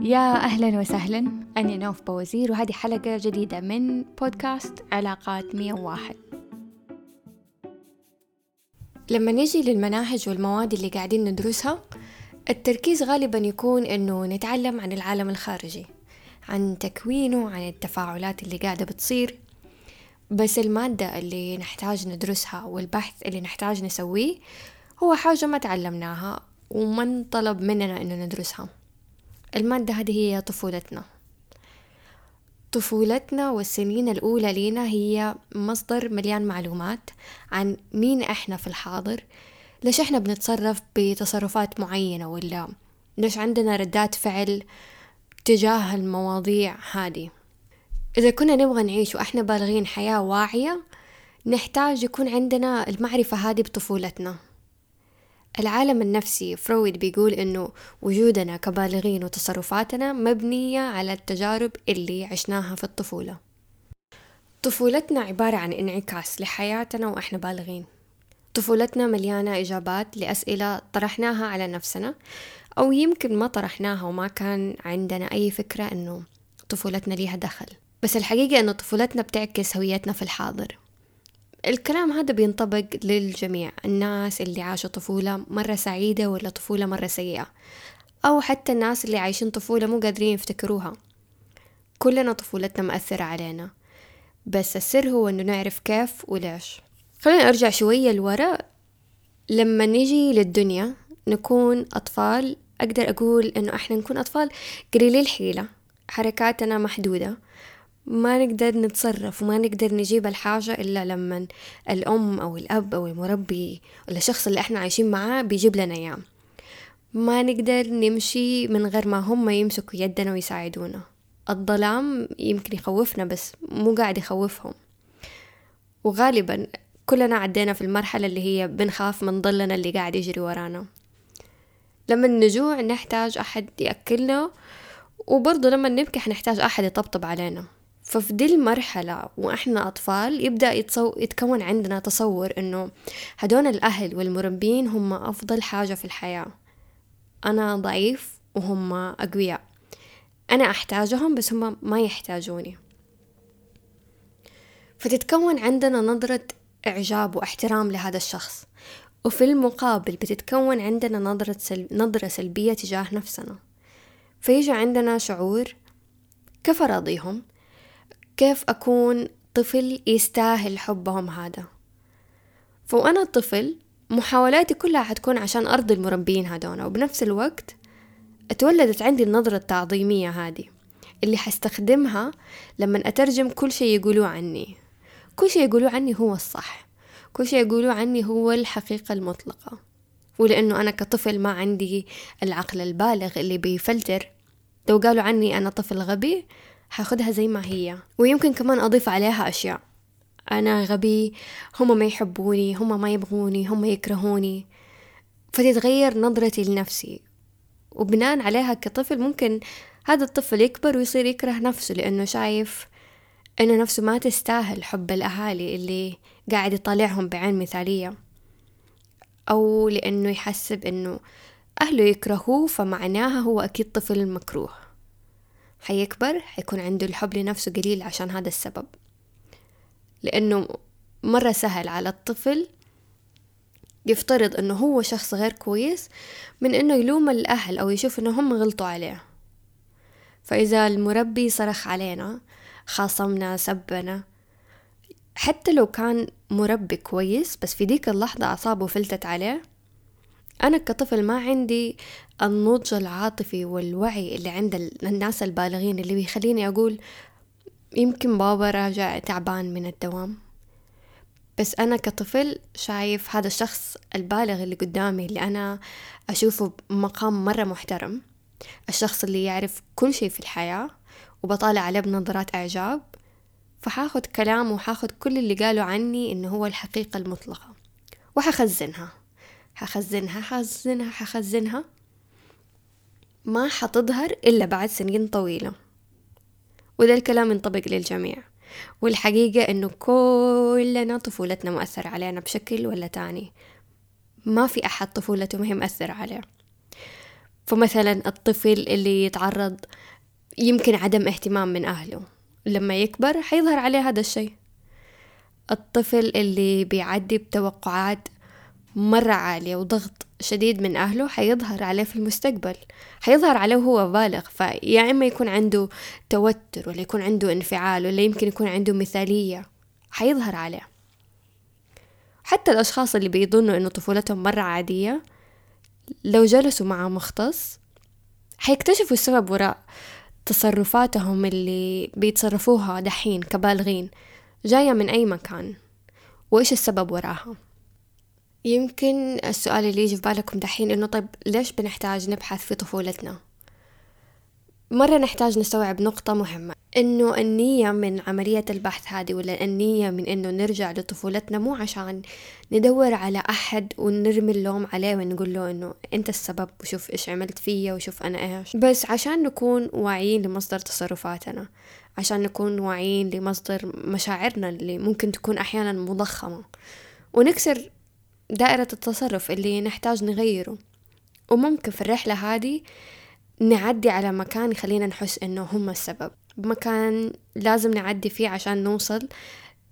يا أهلا وسهلا. أنا نوف بوزير وهذه حلقة جديدة من بودكاست علاقات 101 لما نجي للمناهج والمواد اللي قاعدين ندرسها التركيز غالبا يكون إنه نتعلم عن العالم الخارجي عن تكوينه عن التفاعلات اللي قاعدة بتصير. بس المادة اللي نحتاج ندرسها والبحث اللي نحتاج نسويه هو حاجة ما تعلمناها وما انطلب مننا إنه ندرسها. المادة هذه هي طفولتنا. طفولتنا والسنين الأولى لينا هي مصدر مليان معلومات عن مين إحنا في الحاضر ليش إحنا بنتصرف بتصرفات معينة ولا ليش عندنا ردات فعل تجاه المواضيع هذه. إذا كنا نبغى نعيش وإحنا بالغين حياة واعية نحتاج يكون عندنا المعرفة هذه بطفولتنا. العالم النفسي فرويد بيقول إنه وجودنا كبالغين وتصرفاتنا مبنية على التجارب اللي عشناها في الطفولة. طفولتنا عبارة عن انعكاس لحياتنا وإحنا بالغين. طفولتنا مليانة إجابات لأسئلة طرحناها على نفسنا أو يمكن ما طرحناها وما كان عندنا أي فكرة إنه طفولتنا ليها دخل. بس الحقيقة إنه طفولتنا بتعكس هويتنا في الحاضر. الكلام هذا بينطبق للجميع الناس اللي عاشوا طفولة مرة سعيدة ولا طفولة مرة سيئة أو حتى الناس اللي عايشين طفولة مو قادرين يفتكروها. كلنا طفولتنا مأثرة علينا. بس السر هو إنه نعرف كيف وليش. خلينا أرجع شوية لورا. لما نجي للدنيا نكون أطفال أقدر أقول إنه إحنا نكون أطفال قليلي الحيلة. حركاتنا محدودة. ما نقدر نتصرف وما نقدر نجيب الحاجة إلا لما الأم أو الأب أو المربي ولا الشخص اللي إحنا عايشين معاه بيجيب لنا إياه. ما نقدر نمشي من غير ما هم يمسكوا يدنا ويساعدونا. الظلام يمكن يخوفنا بس مو قاعد يخوفهم. وغالبا كلنا عدينا في المرحلة اللي هي بنخاف من ظلنا اللي قاعد يجري ورانا. لما نجوع نحتاج أحد يأكلنا وبرضه لما نبكي حنحتاج أحد يطبطب علينا. ففي دي المرحلة وإحنا أطفال يبدأ يتصو... يتكون عندنا تصور إنه هدول الأهل والمربين هم أفضل حاجة في الحياة. أنا ضعيف وهم أقوياء. أنا أحتاجهم بس هم ما يحتاجوني. فتتكون عندنا نظرة إعجاب واحترام لهذا الشخص. وفي المقابل بتتكون عندنا نظرة, سل... نظرة سلبية تجاه نفسنا. فيجي عندنا شعور كيف أراضيهم كيف أكون طفل يستاهل حبهم هذا؟ فوأنا طفل محاولاتي كلها حتكون عشان أرضي المربين هدول وبنفس الوقت اتولدت عندي النظرة التعظيمية هذه اللي حستخدمها لما أترجم كل شيء يقولوه عني. كل شيء يقولوه عني هو الصح كل شيء يقولوه عني هو الحقيقة المطلقة. ولأنه أنا كطفل ما عندي العقل البالغ اللي بيفلتر. لو قالوا عني أنا طفل غبي حاخدها زي ما هي. ويمكن كمان أضيف عليها أشياء. أنا غبي هم ما يحبوني هم ما يبغوني هم يكرهوني. فتتغير نظرتي لنفسي. وبناء عليها كطفل ممكن هذا الطفل يكبر ويصير يكره نفسه لأنه شايف إنه نفسه ما تستاهل حب الأهالي اللي قاعد يطالعهم بعين مثالية. أو لأنه يحسب إنه أهله يكرهوه فمعناها هو أكيد طفل مكروه. حيكبر حيكون عنده الحب لنفسه قليل عشان هذا السبب. لأنه مرة سهل على الطفل يفترض أنه هو شخص غير كويس من أنه يلوم الأهل أو يشوف أنه هم غلطوا عليه. فإذا المربي صرخ علينا خاصمنا سبنا حتى لو كان مربي كويس بس في ديك اللحظة أعصابه فلتت عليه أنا كطفل ما عندي النضج العاطفي والوعي اللي عند الناس البالغين اللي بيخليني أقول يمكن بابا راجع تعبان من الدوام. بس أنا كطفل شايف هذا الشخص البالغ اللي قدامي اللي أنا أشوفه بمقام مرة محترم الشخص اللي يعرف كل شيء في الحياة وبطالع عليه بنظرات إعجاب فحاخد كلامه وحاخد كل اللي قالوا عني إنه هو الحقيقة المطلقة. وحخزنها. حخزنها حخزنها حخزنها. ما حتظهر إلا بعد سنين طويلة. وده الكلام ينطبق للجميع. والحقيقة إنه كلنا طفولتنا مؤثرة علينا بشكل ولا تاني. ما في أحد طفولته ما هي عليه. فمثلا الطفل اللي يتعرض يمكن عدم اهتمام من أهله. لما يكبر حيظهر عليه هذا الشيء. الطفل اللي بيعدي بتوقعات مرة عالية وضغط شديد من أهله حيظهر عليه في المستقبل. حيظهر عليه وهو بالغ فيا إما يكون عنده توتر ولا يكون عنده انفعال ولا يمكن يكون عنده مثالية. حيظهر عليه. حتى الأشخاص اللي بيظنوا إنه طفولتهم مرة عادية لو جلسوا مع مختص حيكتشفوا السبب وراء تصرفاتهم اللي بيتصرفوها دحين كبالغين. جاية من أي مكان وإيش السبب وراها؟ يمكن السؤال اللي يجي في بالكم دحين إنه طيب ليش بنحتاج نبحث في طفولتنا؟ مرة نحتاج نستوعب نقطة مهمة إنه النية من عملية البحث هذه ولا النية من إنه نرجع لطفولتنا مو عشان ندور على أحد ونرمي اللوم عليه ونقول له إنه أنت السبب وشوف إيش عملت فيا وشوف أنا إيش. بس عشان نكون واعيين لمصدر تصرفاتنا عشان نكون واعيين لمصدر مشاعرنا اللي ممكن تكون أحيانا مضخمة. ونكسر دائرة التصرف اللي نحتاج نغيره. وممكن في الرحلة هذه نعدي على مكان يخلينا نحس إنه هم السبب. مكان لازم نعدي فيه عشان نوصل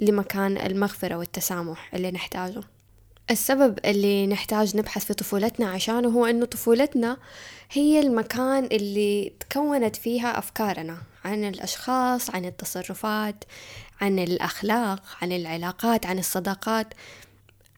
لمكان المغفرة والتسامح اللي نحتاجه. السبب اللي نحتاج نبحث في طفولتنا عشانه هو إنه طفولتنا هي المكان اللي تكونت فيها أفكارنا عن الأشخاص عن التصرفات عن الأخلاق عن العلاقات عن الصداقات.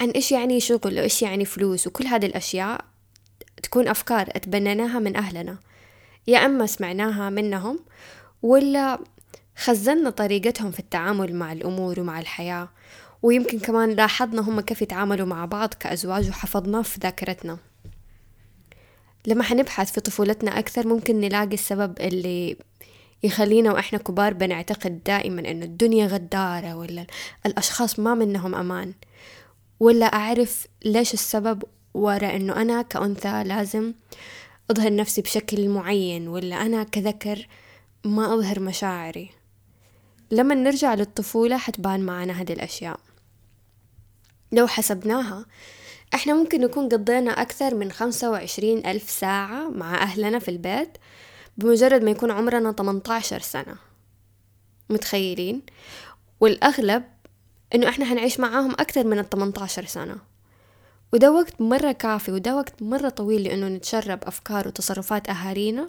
عن إيش يعني شغل وإيش يعني فلوس وكل هذه الأشياء تكون أفكار اتبنيناها من أهلنا. يا أما سمعناها منهم ولا خزنا طريقتهم في التعامل مع الأمور ومع الحياة. ويمكن كمان لاحظنا هم كيف يتعاملوا مع بعض كأزواج وحفظناه في ذاكرتنا. لما حنبحث في طفولتنا أكثر ممكن نلاقي السبب اللي يخلينا وإحنا كبار بنعتقد دائما إنه الدنيا غدارة ولا الأشخاص ما منهم أمان. ولا أعرف ليش السبب وراء إنه أنا كأنثى لازم أظهر نفسي بشكل معين ولا أنا كذكر ما أظهر مشاعري. لما نرجع للطفولة حتبان معنا هذه الأشياء. لو حسبناها إحنا ممكن نكون قضينا أكثر من خمسة وعشرين ألف ساعة مع أهلنا في البيت بمجرد ما يكون عمرنا 18 سنة. متخيلين؟ والأغلب إنه إحنا حنعيش معاهم أكثر من ال 18 سنة. وده وقت مرة كافي وده وقت مرة طويل لأنه نتشرب أفكار وتصرفات أهالينا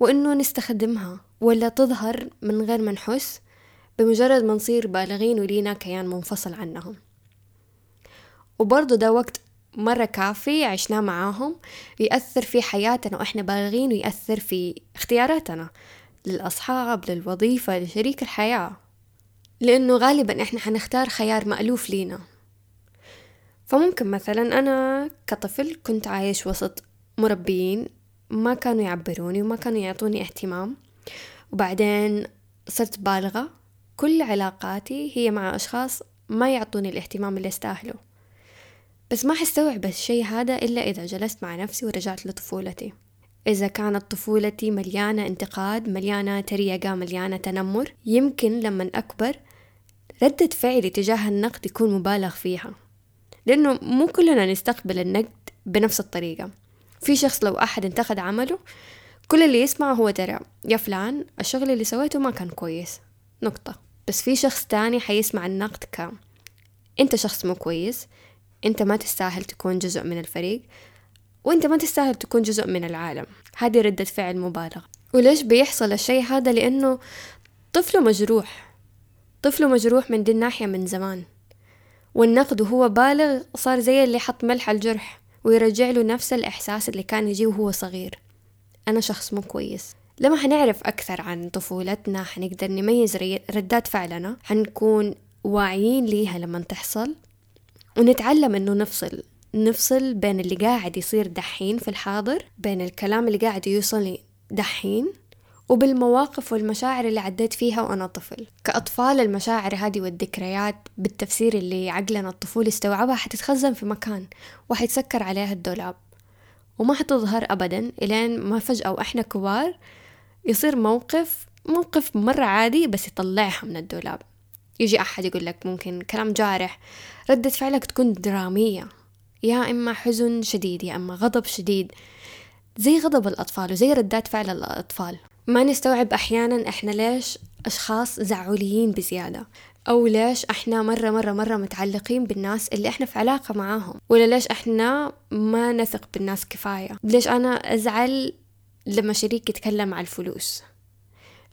وإنه نستخدمها ولا تظهر من غير ما نحس بمجرد ما نصير بالغين ولينا كيان منفصل عنهم. وبرضه ده وقت مرة كافي عشناه معاهم يأثر في حياتنا وإحنا بالغين ويأثر في اختياراتنا للأصحاب للوظيفة لشريك الحياة. لأنه غالبا إحنا حنختار خيار مألوف لينا. فممكن مثلا أنا كطفل كنت عايش وسط مربيين ما كانوا يعبروني وما كانوا يعطوني اهتمام. وبعدين صرت بالغة. كل علاقاتي هي مع أشخاص ما يعطوني الاهتمام اللي استاهله بس ما حستوعب الشي هذا إلا إذا جلست مع نفسي ورجعت لطفولتي. إذا كانت طفولتي مليانة انتقاد مليانة تريقة مليانة تنمر يمكن لما أكبر ردة فعلي تجاه النقد يكون مبالغ فيها. لأنه مو كلنا نستقبل النقد بنفس الطريقة. في شخص لو أحد انتقد عمله كل اللي يسمعه هو ترى يا فلان الشغل اللي سويته ما كان كويس. نقطة. بس في شخص تاني حيسمع النقد ك أنت شخص مو كويس. أنت ما تستاهل تكون جزء من الفريق. وأنت ما تستاهل تكون جزء من العالم. هذه ردة فعل مبالغة. وليش بيحصل الشيء هذا؟ لأنه طفله مجروح. طفله مجروح من دي الناحية من زمان. والنقد وهو بالغ صار زي اللي حط ملح على الجرح ويرجع له نفس الإحساس اللي كان يجيه وهو صغير. أنا شخص مو كويس. لما حنعرف أكثر عن طفولتنا حنقدر نميز ردات فعلنا. حنكون واعيين ليها لما تحصل. ونتعلم إنه نفصل نفصل بين اللي قاعد يصير دحين في الحاضر بين الكلام اللي قاعد يوصلني دحين وبالمواقف والمشاعر اللي عديت فيها وأنا طفل. كأطفال المشاعر هذه والذكريات بالتفسير اللي عقلنا الطفولي استوعبها حتتخزن في مكان وحيتسكر عليها الدولاب. وما حتظهر أبدا إلين ما فجأة وإحنا كبار يصير موقف موقف مرة عادي بس يطلعها من الدولاب. يجي أحد يقول لك ممكن كلام جارح ردة فعلك تكون درامية. يا إما حزن شديد يا إما غضب شديد. زي غضب الأطفال وزي ردات فعل الأطفال. ما نستوعب أحيانا إحنا ليش أشخاص زعوليين بزيادة أو ليش إحنا مرة مرة مرة متعلقين بالناس اللي إحنا في علاقة معاهم ولا ليش إحنا ما نثق بالناس كفاية؟ ليش أنا أزعل لما شريك يتكلم على الفلوس؟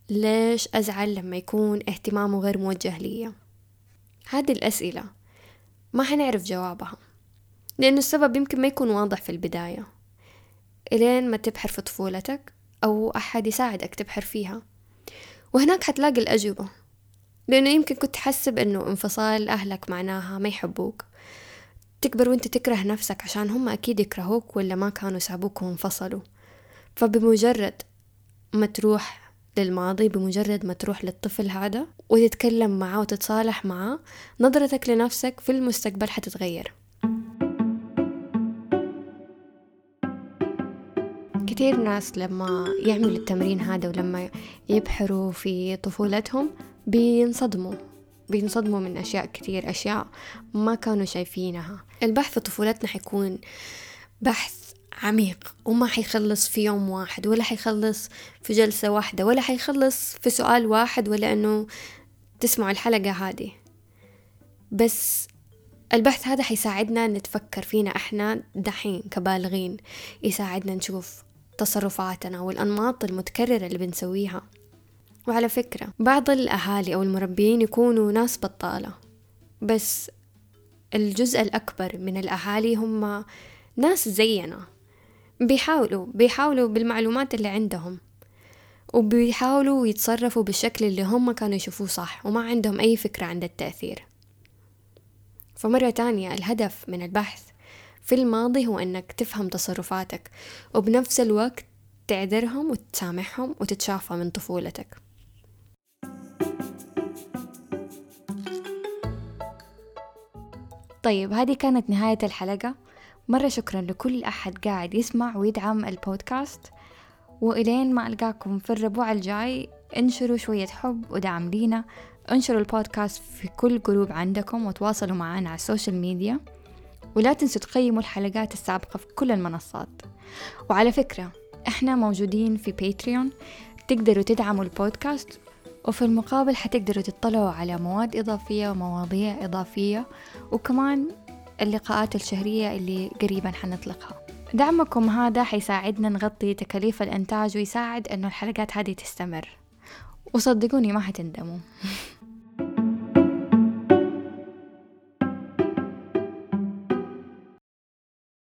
ليش أزعل لما يكون اهتمامه غير موجه لي هذه الأسئلة ما حنعرف جوابها لأنه السبب يمكن ما يكون واضح في البداية. إلين ما تبحر في طفولتك أو أحد يساعدك تبحر فيها. وهناك حتلاقي الأجوبة لأنه يمكن كنت تحسب أنه انفصال أهلك معناها ما يحبوك. تكبر وأنت تكره نفسك عشان هم أكيد يكرهوك ولا ما كانوا سابوك وانفصلوا. فبمجرد ما تروح للماضي بمجرد ما تروح للطفل هذا وتتكلم معاه وتتصالح معاه نظرتك لنفسك في المستقبل حتتغير. كتير ناس لما يعملوا التمرين هذا ولما يبحروا في طفولتهم بينصدموا. بينصدموا من أشياء كتير أشياء ما كانوا شايفينها. البحث في طفولتنا حيكون بحث عميق وما حيخلص في يوم واحد ولا حيخلص في جلسة واحدة ولا حيخلص في سؤال واحد ولا أنه تسمعوا الحلقة هذه. بس البحث هذا حيساعدنا نتفكر فينا إحنا دحين كبالغين. يساعدنا نشوف تصرفاتنا والأنماط المتكررة اللي بنسويها. وعلى فكرة بعض الأهالي أو المربيين يكونوا ناس بطالة بس الجزء الأكبر من الأهالي هم ناس زينا. بيحاولوا بيحاولوا بالمعلومات اللي عندهم وبيحاولوا يتصرفوا بالشكل اللي هم كانوا يشوفوه صح وما عندهم أي فكرة عن التأثير. فمرة تانية الهدف من البحث في الماضي هو أنك تفهم تصرفاتك وبنفس الوقت تعذرهم وتسامحهم وتتشافى من طفولتك. طيب هذه كانت نهاية الحلقة. مرة شكرا لكل أحد قاعد يسمع ويدعم البودكاست. وإلين ما ألقاكم في الربوع الجاي انشروا شوية حب ودعم لينا. انشروا البودكاست في كل group عندكم وتواصلوا معنا على ال social media. ولا تنسوا تقيموا الحلقات السابقة في كل المنصات. وعلى فكرة إحنا موجودين في باتريون تقدروا تدعموا البودكاست وفي المقابل حتقدروا تطلعوا على مواد إضافية ومواضيع إضافية وكمان اللقاءات الشهرية اللي قريبا حنطلقها. دعمكم هذا حيساعدنا نغطي تكاليف الإنتاج ويساعد أنه الحلقات هذه تستمر. وصدقوني ما حتندموا.